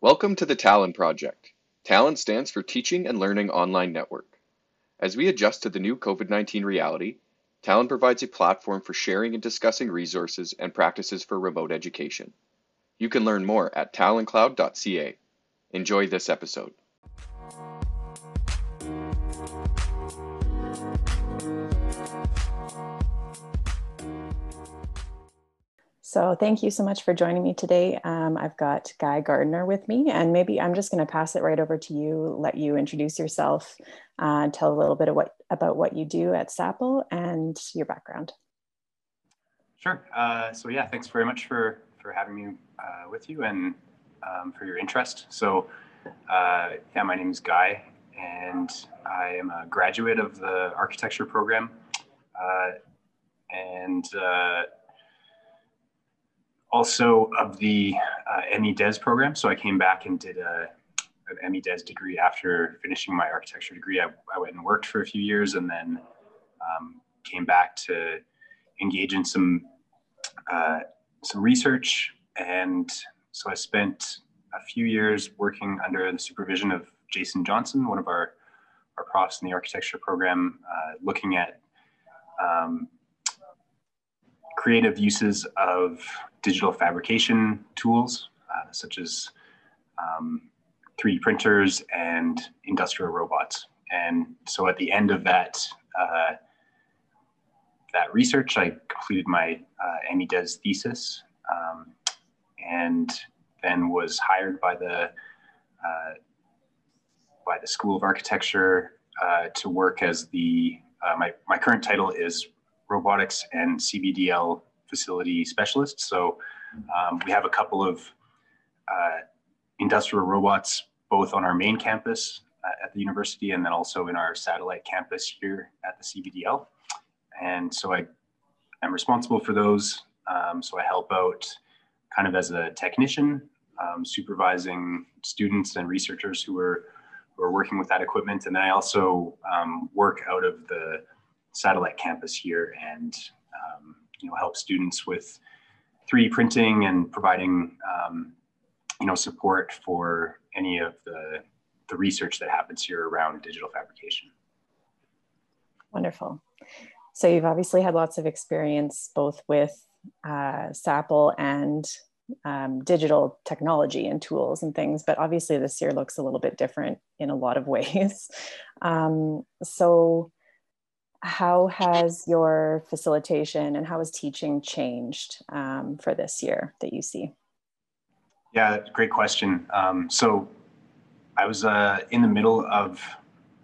Welcome to the Talon Project. Talon stands for Teaching and Learning Online Network. As we adjust to the new COVID 19 reality, Talon provides a platform for sharing and discussing resources and practices for remote education. You can learn more at taloncloud.ca. Enjoy this episode. So thank you so much for joining me today. Um, I've got Guy Gardner with me, and maybe I'm just going to pass it right over to you, let you introduce yourself, uh, tell a little bit of what, about what you do at SAPL and your background. Sure. Uh, so yeah, thanks very much for, for having me uh, with you and um, for your interest. So uh, yeah, my name is Guy, and I am a graduate of the architecture program. Uh, and uh, also of the uh, ME Des program. So I came back and did a, an ME Des degree after finishing my architecture degree. I, I went and worked for a few years and then um, came back to engage in some uh, some research. And so I spent a few years working under the supervision of Jason Johnson, one of our, our profs in the architecture program, uh, looking at um, creative uses of digital fabrication tools, uh, such as um, 3D printers and industrial robots. And so at the end of that, uh, that research, I completed my uh, ME Des thesis um, and then was hired by the uh, by the School of Architecture uh, to work as the uh, my my current title is robotics and CBDL facility specialists. So um, we have a couple of uh, industrial robots both on our main campus uh, at the university and then also in our satellite campus here at the CBDL. And so I am responsible for those. Um, so I help out kind of as a technician, um, supervising students and researchers who are, who are working with that equipment. And then I also um, work out of the satellite campus here and um, you know help students with 3D printing and providing um, you know support for any of the the research that happens here around digital fabrication. Wonderful. So you've obviously had lots of experience both with uh, SAPL and um, digital technology and tools and things, but obviously this year looks a little bit different in a lot of ways. Um, so how has your facilitation and how has teaching changed um, for this year that you see? Yeah, great question. Um, so I was uh, in the middle of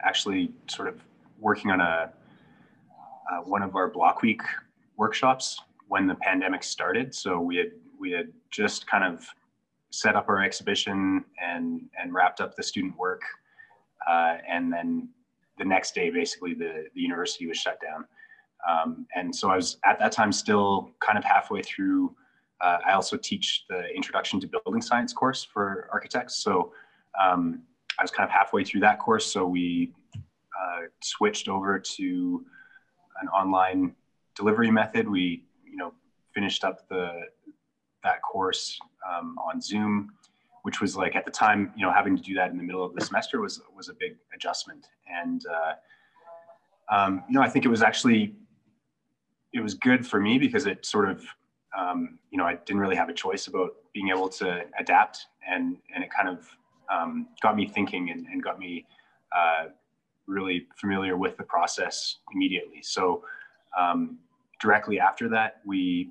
actually sort of working on a uh, one of our block week workshops when the pandemic started. So we had we had just kind of set up our exhibition and and wrapped up the student work, uh, and then the next day, basically, the, the university was shut down. Um, and so I was at that time still kind of halfway through. Uh, I also teach the Introduction to Building Science course for architects. So um, I was kind of halfway through that course. So we uh, switched over to an online delivery method. We, you know, finished up the that course um, on Zoom which was like at the time, you know, having to do that in the middle of the semester was was a big adjustment. And uh, um, you know, I think it was actually it was good for me because it sort of um, you know I didn't really have a choice about being able to adapt, and and it kind of um, got me thinking and, and got me uh, really familiar with the process immediately. So um, directly after that, we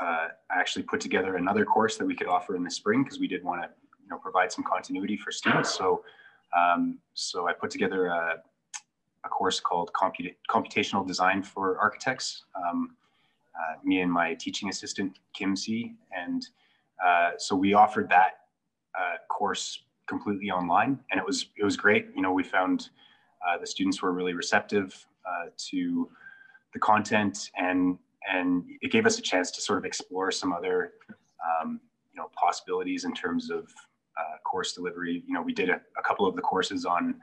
uh, I actually put together another course that we could offer in the spring because we did want to you know provide some continuity for students. So um, so I put together a, a course called Comput Computational Design for Architects. Um, uh, me and my teaching assistant Kim C. And uh, so we offered that uh, course completely online, and it was it was great. You know, we found uh, the students were really receptive uh, to the content and and it gave us a chance to sort of explore some other um, you know possibilities in terms of uh, course delivery. You know, we did a, a couple of the courses on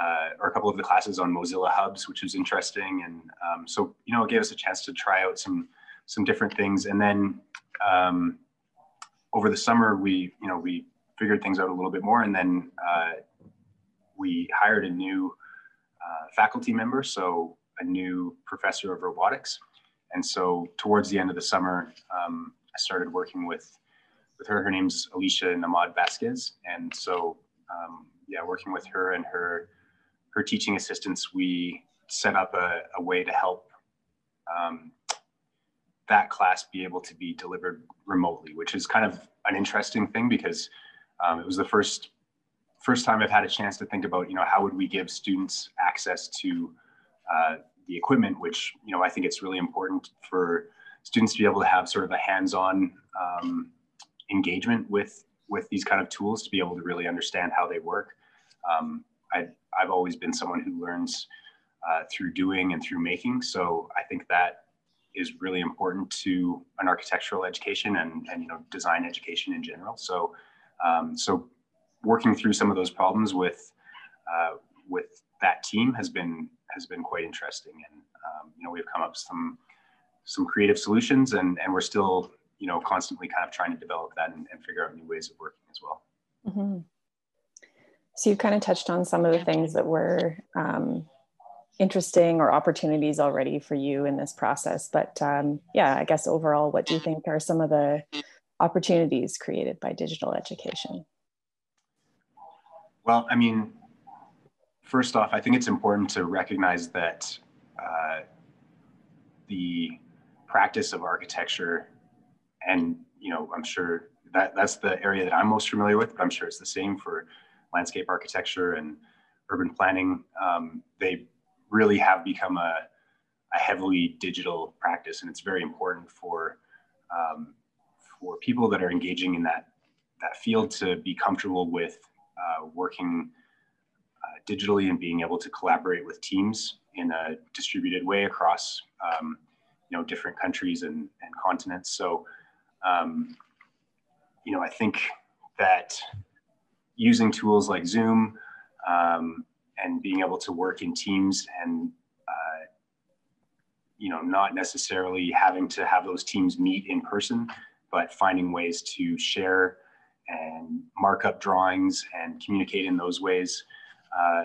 uh, or a couple of the classes on Mozilla Hubs, which was interesting, and um, so you know it gave us a chance to try out some some different things. And then um, over the summer, we you know we figured things out a little bit more, and then uh, we hired a new uh, faculty member, so a new professor of robotics. And so towards the end of the summer, um, I started working with with her. Her name's Alicia Nahmad Vazquez, and so um, yeah, working with her and her her teaching assistants, we set up a, a way to help um, that class be able to be delivered remotely, which is kind of an interesting thing because um, it was the first first time I've had a chance to think about, you know, how would we give students access to uh, the equipment, which, you know, I think it's really important for students to be able to have sort of a hands-on um, engagement with with these kind of tools to be able to really understand how they work. Um, I, I've always been someone who learns uh, through doing and through making. So I think that is really important to an architectural education and, and you know design education in general. So um, so working through some of those problems with uh, with that team has been has been quite interesting, and um, you know we've come up with some some creative solutions, and and we're still you know constantly kind of trying to develop that and, and figure out new ways of working as well. Mm-hmm. So you've kind of touched on some of the things that were um, interesting or opportunities already for you in this process, but um, yeah, I guess overall, what do you think are some of the opportunities created by digital education? Well, I mean, first off, I think it's important to recognize that uh, the practice of architecture, and you know, I'm sure that that's the area that I'm most familiar with, but I'm sure it's the same for landscape architecture and urban planning. Um, they really have become a, a, heavily digital practice, and it's very important for um, for people that are engaging in that that field to be comfortable with uh, working digitally and being able to collaborate with teams in a distributed way across um, you know different countries and, and continents. So um, you know I think that using tools like Zoom um, and being able to work in teams and uh, you know not necessarily having to have those teams meet in person but finding ways to share and mark up drawings and communicate in those ways uh,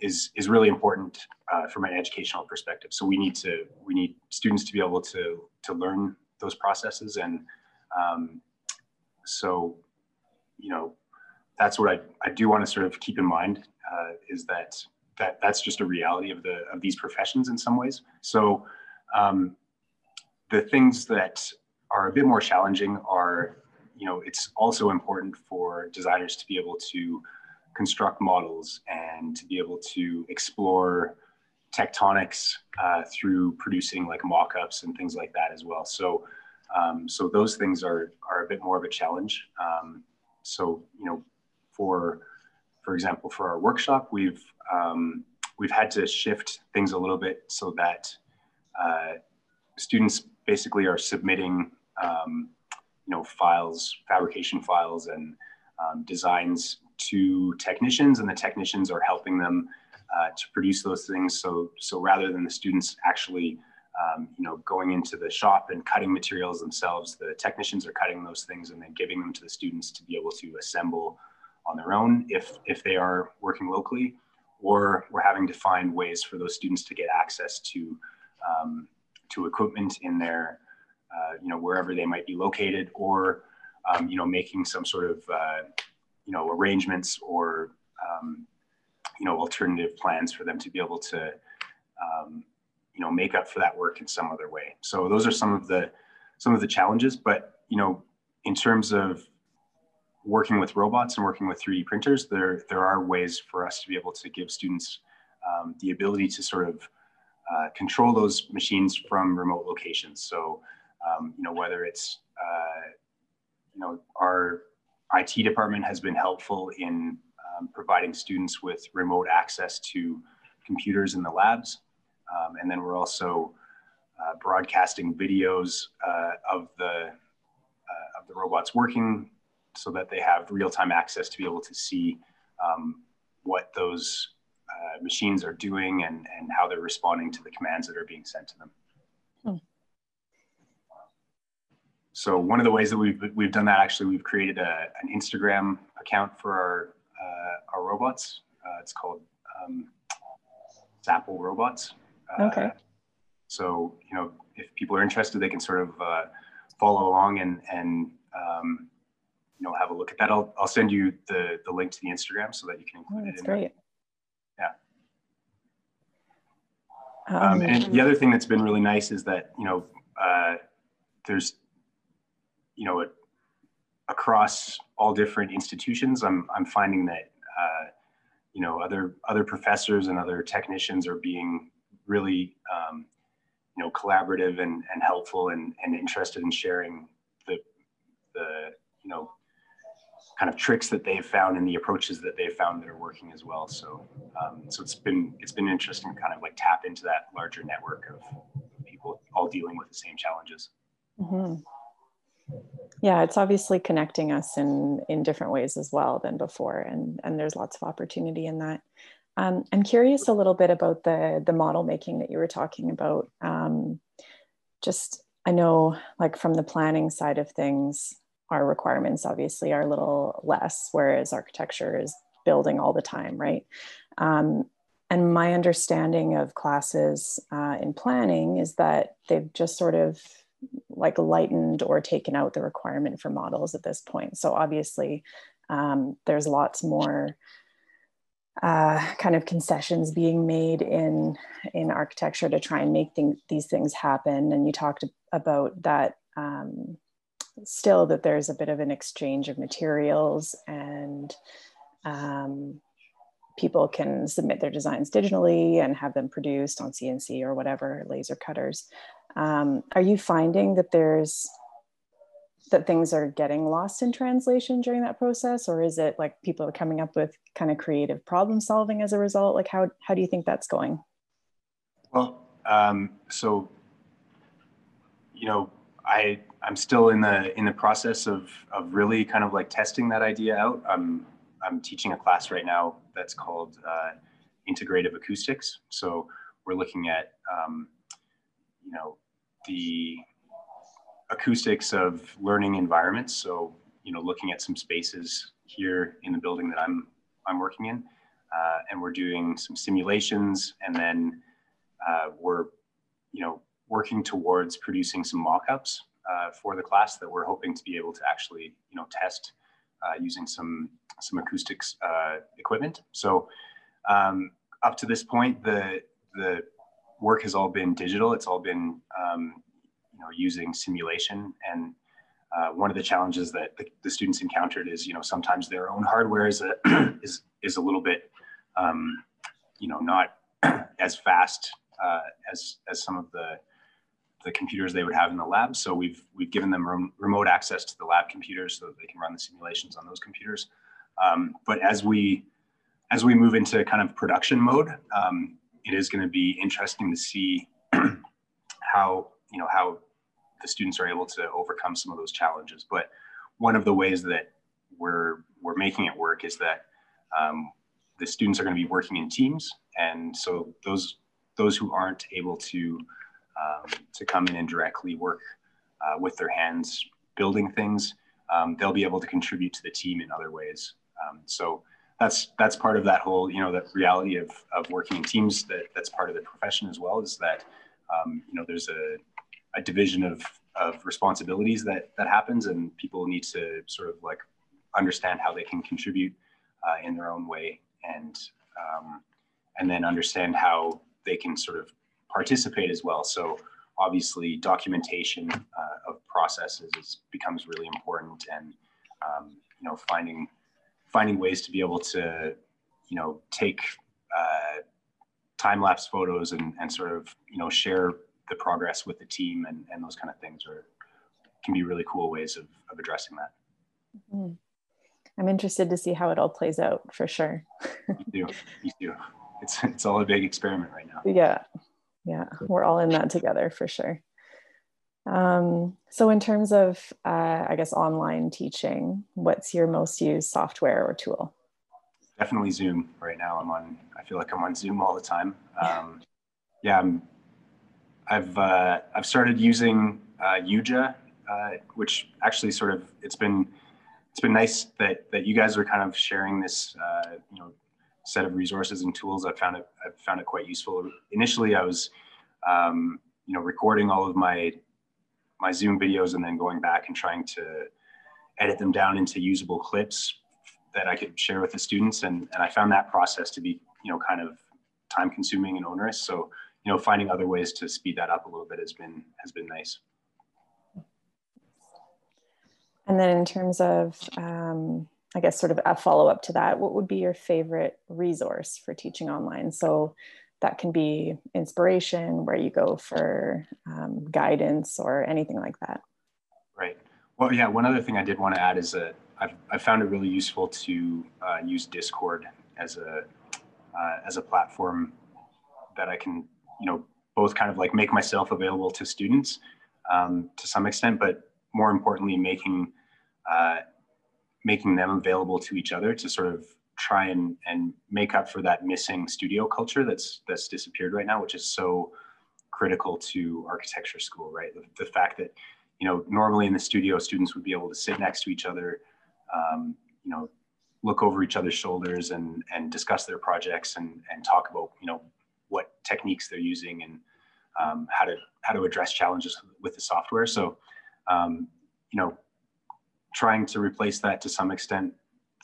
is is really important uh, from an educational perspective. So we need to we need students to be able to to learn those processes, and um, so you know that's what I, I do want to sort of keep in mind uh, is that that that's just a reality of the of these professions in some ways. So um, the things that are a bit more challenging are you know, it's also important for designers to be able to construct models and to be able to explore tectonics uh, through producing like mock-ups and things like that as well. So, um, so those things are are a bit more of a challenge. Um, so, you know, for for example, for our workshop, we've um, we've had to shift things a little bit so that uh, students basically are submitting um, you know files, fabrication files, and um, designs to technicians, and the technicians are helping them uh, to produce those things. So so rather than the students actually um, you know going into the shop and cutting materials themselves, the technicians are cutting those things and then giving them to the students to be able to assemble on their own if if they are working locally or we're having to find ways for those students to get access to um, to equipment in their uh, you know, wherever they might be located, or um, you know, making some sort of uh, you know arrangements or um, you know alternative plans for them to be able to um, you know make up for that work in some other way. So those are some of the some of the challenges. But you know, in terms of working with robots and working with 3D printers, there there are ways for us to be able to give students um, the ability to sort of uh, control those machines from remote locations. So um, you know, whether it's, uh, you know, our IT department has been helpful in um, providing students with remote access to computers in the labs. Um, and then we're also uh, broadcasting videos uh, of the uh, of the robots working so that they have real-time access to be able to see um, what those uh, machines are doing and, and how they're responding to the commands that are being sent to them. So one of the ways that we've we've done that actually we've created a, an Instagram account for our uh, our robots. Uh, it's called um, SAPL Robots. Uh, okay. So you know if people are interested, they can sort of uh, follow along and and um, you know have a look at that. I'll I'll send you the the link to the Instagram so that you can include oh, it. in great. There. Yeah. Um, and the other thing that's been really nice is that you know uh, there's you know, across all different institutions, I'm, I'm finding that, uh, you know, other, other professors and other technicians are being really, um, you know, collaborative and, and helpful and, and interested in sharing the, the, you know, kind of tricks that they've found and the approaches that they've found that are working as well. So, um, so it's been, it's been interesting to kind of like tap into that larger network of people all dealing with the same challenges. Mm-hmm yeah it's obviously connecting us in in different ways as well than before and and there's lots of opportunity in that. Um, i'm curious a little bit about the the model making that you were talking about. Um, just i know like from the planning side of things our requirements obviously are a little less whereas architecture is building all the time right? Um, and my understanding of classes uh, in planning is that they've just sort of like lightened or taken out the requirement for models at this point. So obviously um, there's lots more uh, kind of concessions being made in in architecture to try and make these things happen. And you talked about that um, still that there's a bit of an exchange of materials and um, people can submit their designs digitally and have them produced on CNC or whatever laser cutters. Um, are you finding that there's that things are getting lost in translation during that process, or is it like people are coming up with kind of creative problem solving as a result? Like how how do you think that's going? Well, um, so you know, I I'm still in the in the process of of really kind of like testing that idea out. I'm I'm teaching a class right now that's called uh, integrative acoustics. So we're looking at um, you know the acoustics of learning environments. So, you know, looking at some spaces here in the building that I'm I'm working in, uh, and we're doing some simulations, and then uh, we're, you know, working towards producing some mock-ups uh, for the class that we're hoping to be able to actually, you know, test uh, using some some acoustics uh, equipment. So, um, up to this point, the the work has all been digital. It's all been um, you know using simulation and uh, one of the challenges that the, the, students encountered is you know sometimes their own hardware is a is is a little bit um, you know not as fast uh, as as some of the the computers they would have in the lab. So we've we've given them rem remote access to the lab computers so that they can run the simulations on those computers. Um, but as we as we move into kind of production mode, um, it is going to be interesting to see how you know how the students are able to overcome some of those challenges. But one of the ways that we're we're making it work is that um, the students are going to be working in teams, and so those those who aren't able to um, to come in and directly work uh, with their hands building things, um, they'll be able to contribute to the team in other ways. Um, so that's that's part of that whole you know that reality of of working in teams that that's part of the profession as well is that um, you know there's a, a division of of responsibilities that that happens and people need to sort of like understand how they can contribute uh, in their own way and um, and then understand how they can sort of participate as well. So obviously documentation uh, of processes is, becomes really important and um, you know finding finding ways to be able to, you know, take uh, time lapse photos and, and sort of, you know, share the progress with the team and, and those kind of things are can be really cool ways of, of addressing that. Mm-hmm. I'm interested to see how it all plays out for sure. you do, Me too. It's it's all a big experiment right now. Yeah. Yeah. We're all in that together for sure. Um, so in terms of, uh, I guess, online teaching, what's your most used software or tool? Definitely Zoom right now. I'm on, I feel like I'm on Zoom all the time. Um, yeah, I'm, I've, uh, I've started using uh, YuJa uh, which actually sort of it's been it's been nice that that you guys are kind of sharing this uh, you know set of resources and tools. I found it I found it quite useful. Initially, I was um, you know recording all of my my Zoom videos and then going back and trying to edit them down into usable clips that I could share with the students. And, and I found that process to be, you know, kind of time consuming and onerous. So, you know, finding other ways to speed that up a little bit has been, has been nice. And then in terms of, um, I guess, sort of a follow up to that, what would be your favorite resource for teaching online? So that can be inspiration, where you go for um, guidance or anything like that. Right. Well, yeah, one other thing I did want to add is that I've, I've found it really useful to uh, use Discord as a uh, as a platform that I can, you know, both kind of like make myself available to students um, to some extent, but more importantly, making uh, making them available to each other to sort of try and and make up for that missing studio culture that's that's disappeared right now, which is so critical to architecture school, right? The, the fact that you know normally in the studio students would be able to sit next to each other um, you know, look over each other's shoulders and and discuss their projects and and talk about you know what techniques they're using and um, how to how to address challenges with the software. So, um, you know, trying to replace that to some extent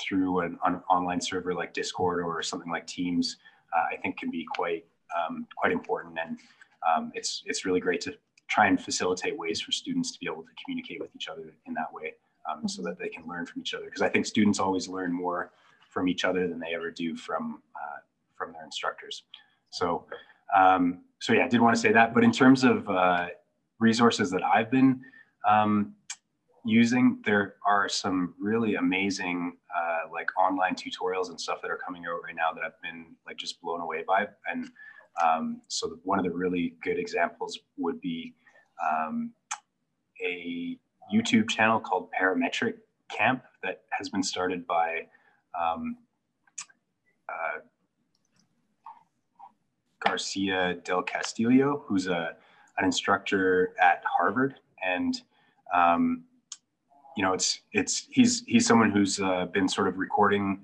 through an, an online server like Discord or something like Teams, uh, I think can be quite um, quite important. And um, it's it's really great to try and facilitate ways for students to be able to communicate with each other in that way um, so that they can learn from each other. Because I think students always learn more from each other than they ever do from uh, from their instructors. So um, so yeah, I did want to say that. But in terms of uh, resources that I've been um, using, there are some really amazing uh, like online tutorials and stuff that are coming out right now that I've been like just blown away by. And um, so one of the really good examples would be um, a YouTube channel called Parametric Camp that has been started by um, uh, Garcia del Castillo, who's a, an instructor at Harvard. And, um, you know, it's, it's, he's, he's someone who's uh, been sort of recording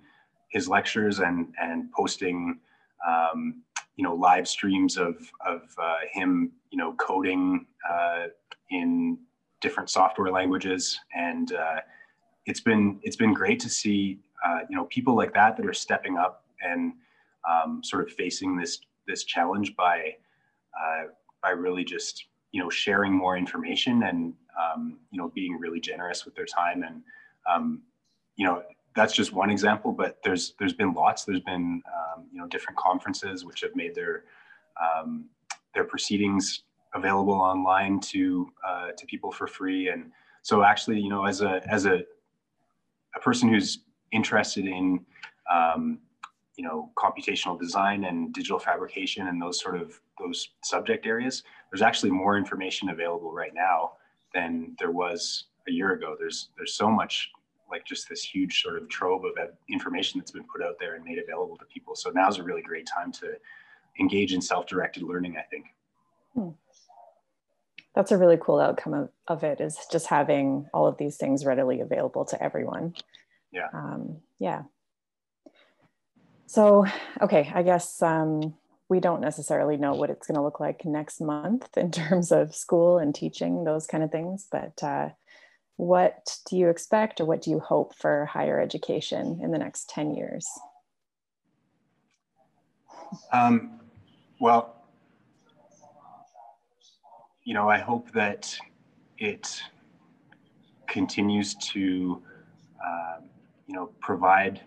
his lectures and, and posting, um, you know, live streams of, of uh, him, you know, coding uh, in different software languages, and uh, it's been it's been great to see uh, you know people like that that are stepping up and um, sort of facing this this challenge by uh, by really just you know sharing more information and um, you know being really generous with their time and um, you know that's just one example but there's there's been lots there's been um, you know different conferences which have made their um, their proceedings available online to uh, to people for free. And so, actually, you know, as a as a a person who's interested in um, you know computational design and digital fabrication and those sort of those subject areas, there's actually more information available right now than there was a year ago. There's there's so much like just this huge sort of trove of information that's been put out there and made available to people. So now's a really great time to engage in self-directed learning, I think. Hmm that's a really cool outcome of, of it is just having all of these things readily available to everyone yeah um, yeah so okay i guess um, we don't necessarily know what it's going to look like next month in terms of school and teaching those kind of things but uh, what do you expect or what do you hope for higher education in the next 10 years? Um, well you know, I hope that it continues to, uh, you know, provide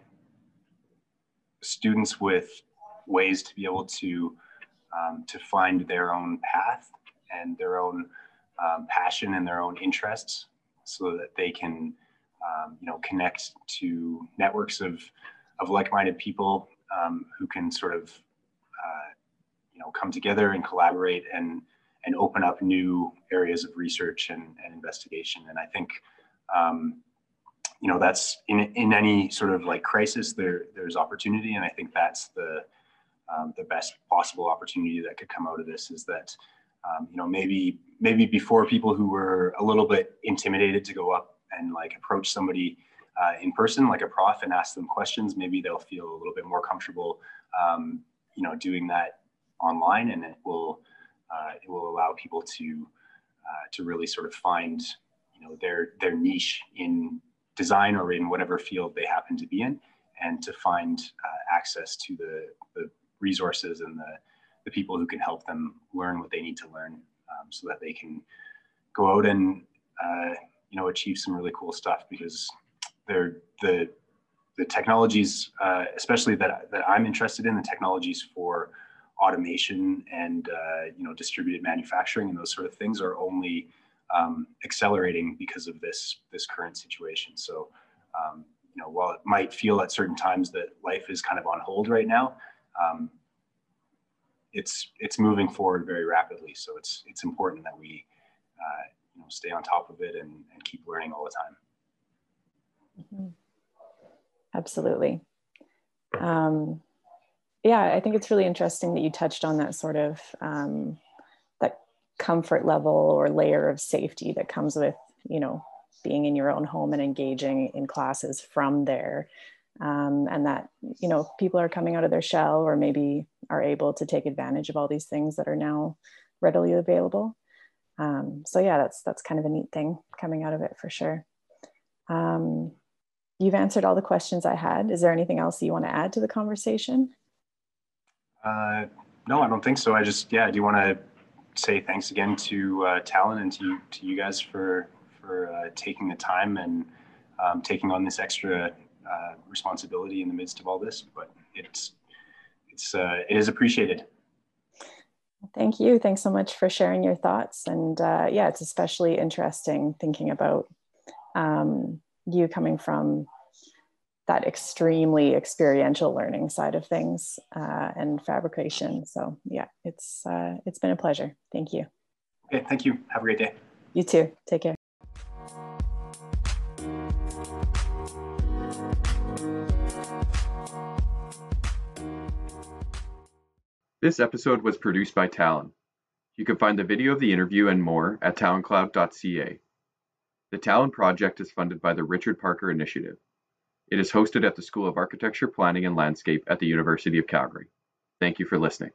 students with ways to be able to um, to find their own path and their own um, passion and their own interests, so that they can, um, you know, connect to networks of of like-minded people um, who can sort of, uh, you know, come together and collaborate and and open up new areas of research and, and investigation. And I think, um, you know, that's in, in any sort of like crisis, there there's opportunity. And I think that's the, um, the best possible opportunity that could come out of this is that, um, you know, maybe maybe before people who were a little bit intimidated to go up and like approach somebody uh, in person, like a prof, and ask them questions, maybe they'll feel a little bit more comfortable, um, you know, doing that online, and it will uh, it will allow people to uh, to really sort of find you know their their niche in design or in whatever field they happen to be in, and to find uh, access to the the resources and the the people who can help them learn what they need to learn um, so that they can go out and uh, you know achieve some really cool stuff because they're the the technologies uh, especially that, that i'm interested in the technologies for automation and uh, you know distributed manufacturing and those sort of things are only um, accelerating because of this this current situation. So um, you know while it might feel at certain times that life is kind of on hold right now um, it's it's moving forward very rapidly. So it's it's important that we uh, you know stay on top of it and, and keep learning all the time. Mm-hmm. Absolutely. Um, yeah, I think it's really interesting that you touched on that sort of um, that comfort level or layer of safety that comes with you know being in your own home and engaging in classes from there. Um, and that you know people are coming out of their shell or maybe are able to take advantage of all these things that are now readily available. Um, so yeah that's that's kind of a neat thing coming out of it for sure. Um, you've answered all the questions i had. Is there anything else you want to add to the conversation? Uh, no i don't think so. I just yeah do you want to say thanks again to uh, Talon and to to you guys for for uh, taking the time and um, taking on this extra uh, responsibility in the midst of all this, but it's it's uh, it is appreciated. Thank you. Thanks so much for sharing your thoughts. And uh, yeah, it's especially interesting thinking about um, you coming from that extremely experiential learning side of things uh, and fabrication. So yeah, it's uh, it's been a pleasure. Thank you. Okay, thank you. Have a great day. You too. Take care. This episode was produced by Talon. You can find the video of the interview and more at taloncloud.ca. The Talon project is funded by the Richard Parker Initiative. It is hosted at the School of Architecture, Planning and Landscape at the University of Calgary. Thank you for listening.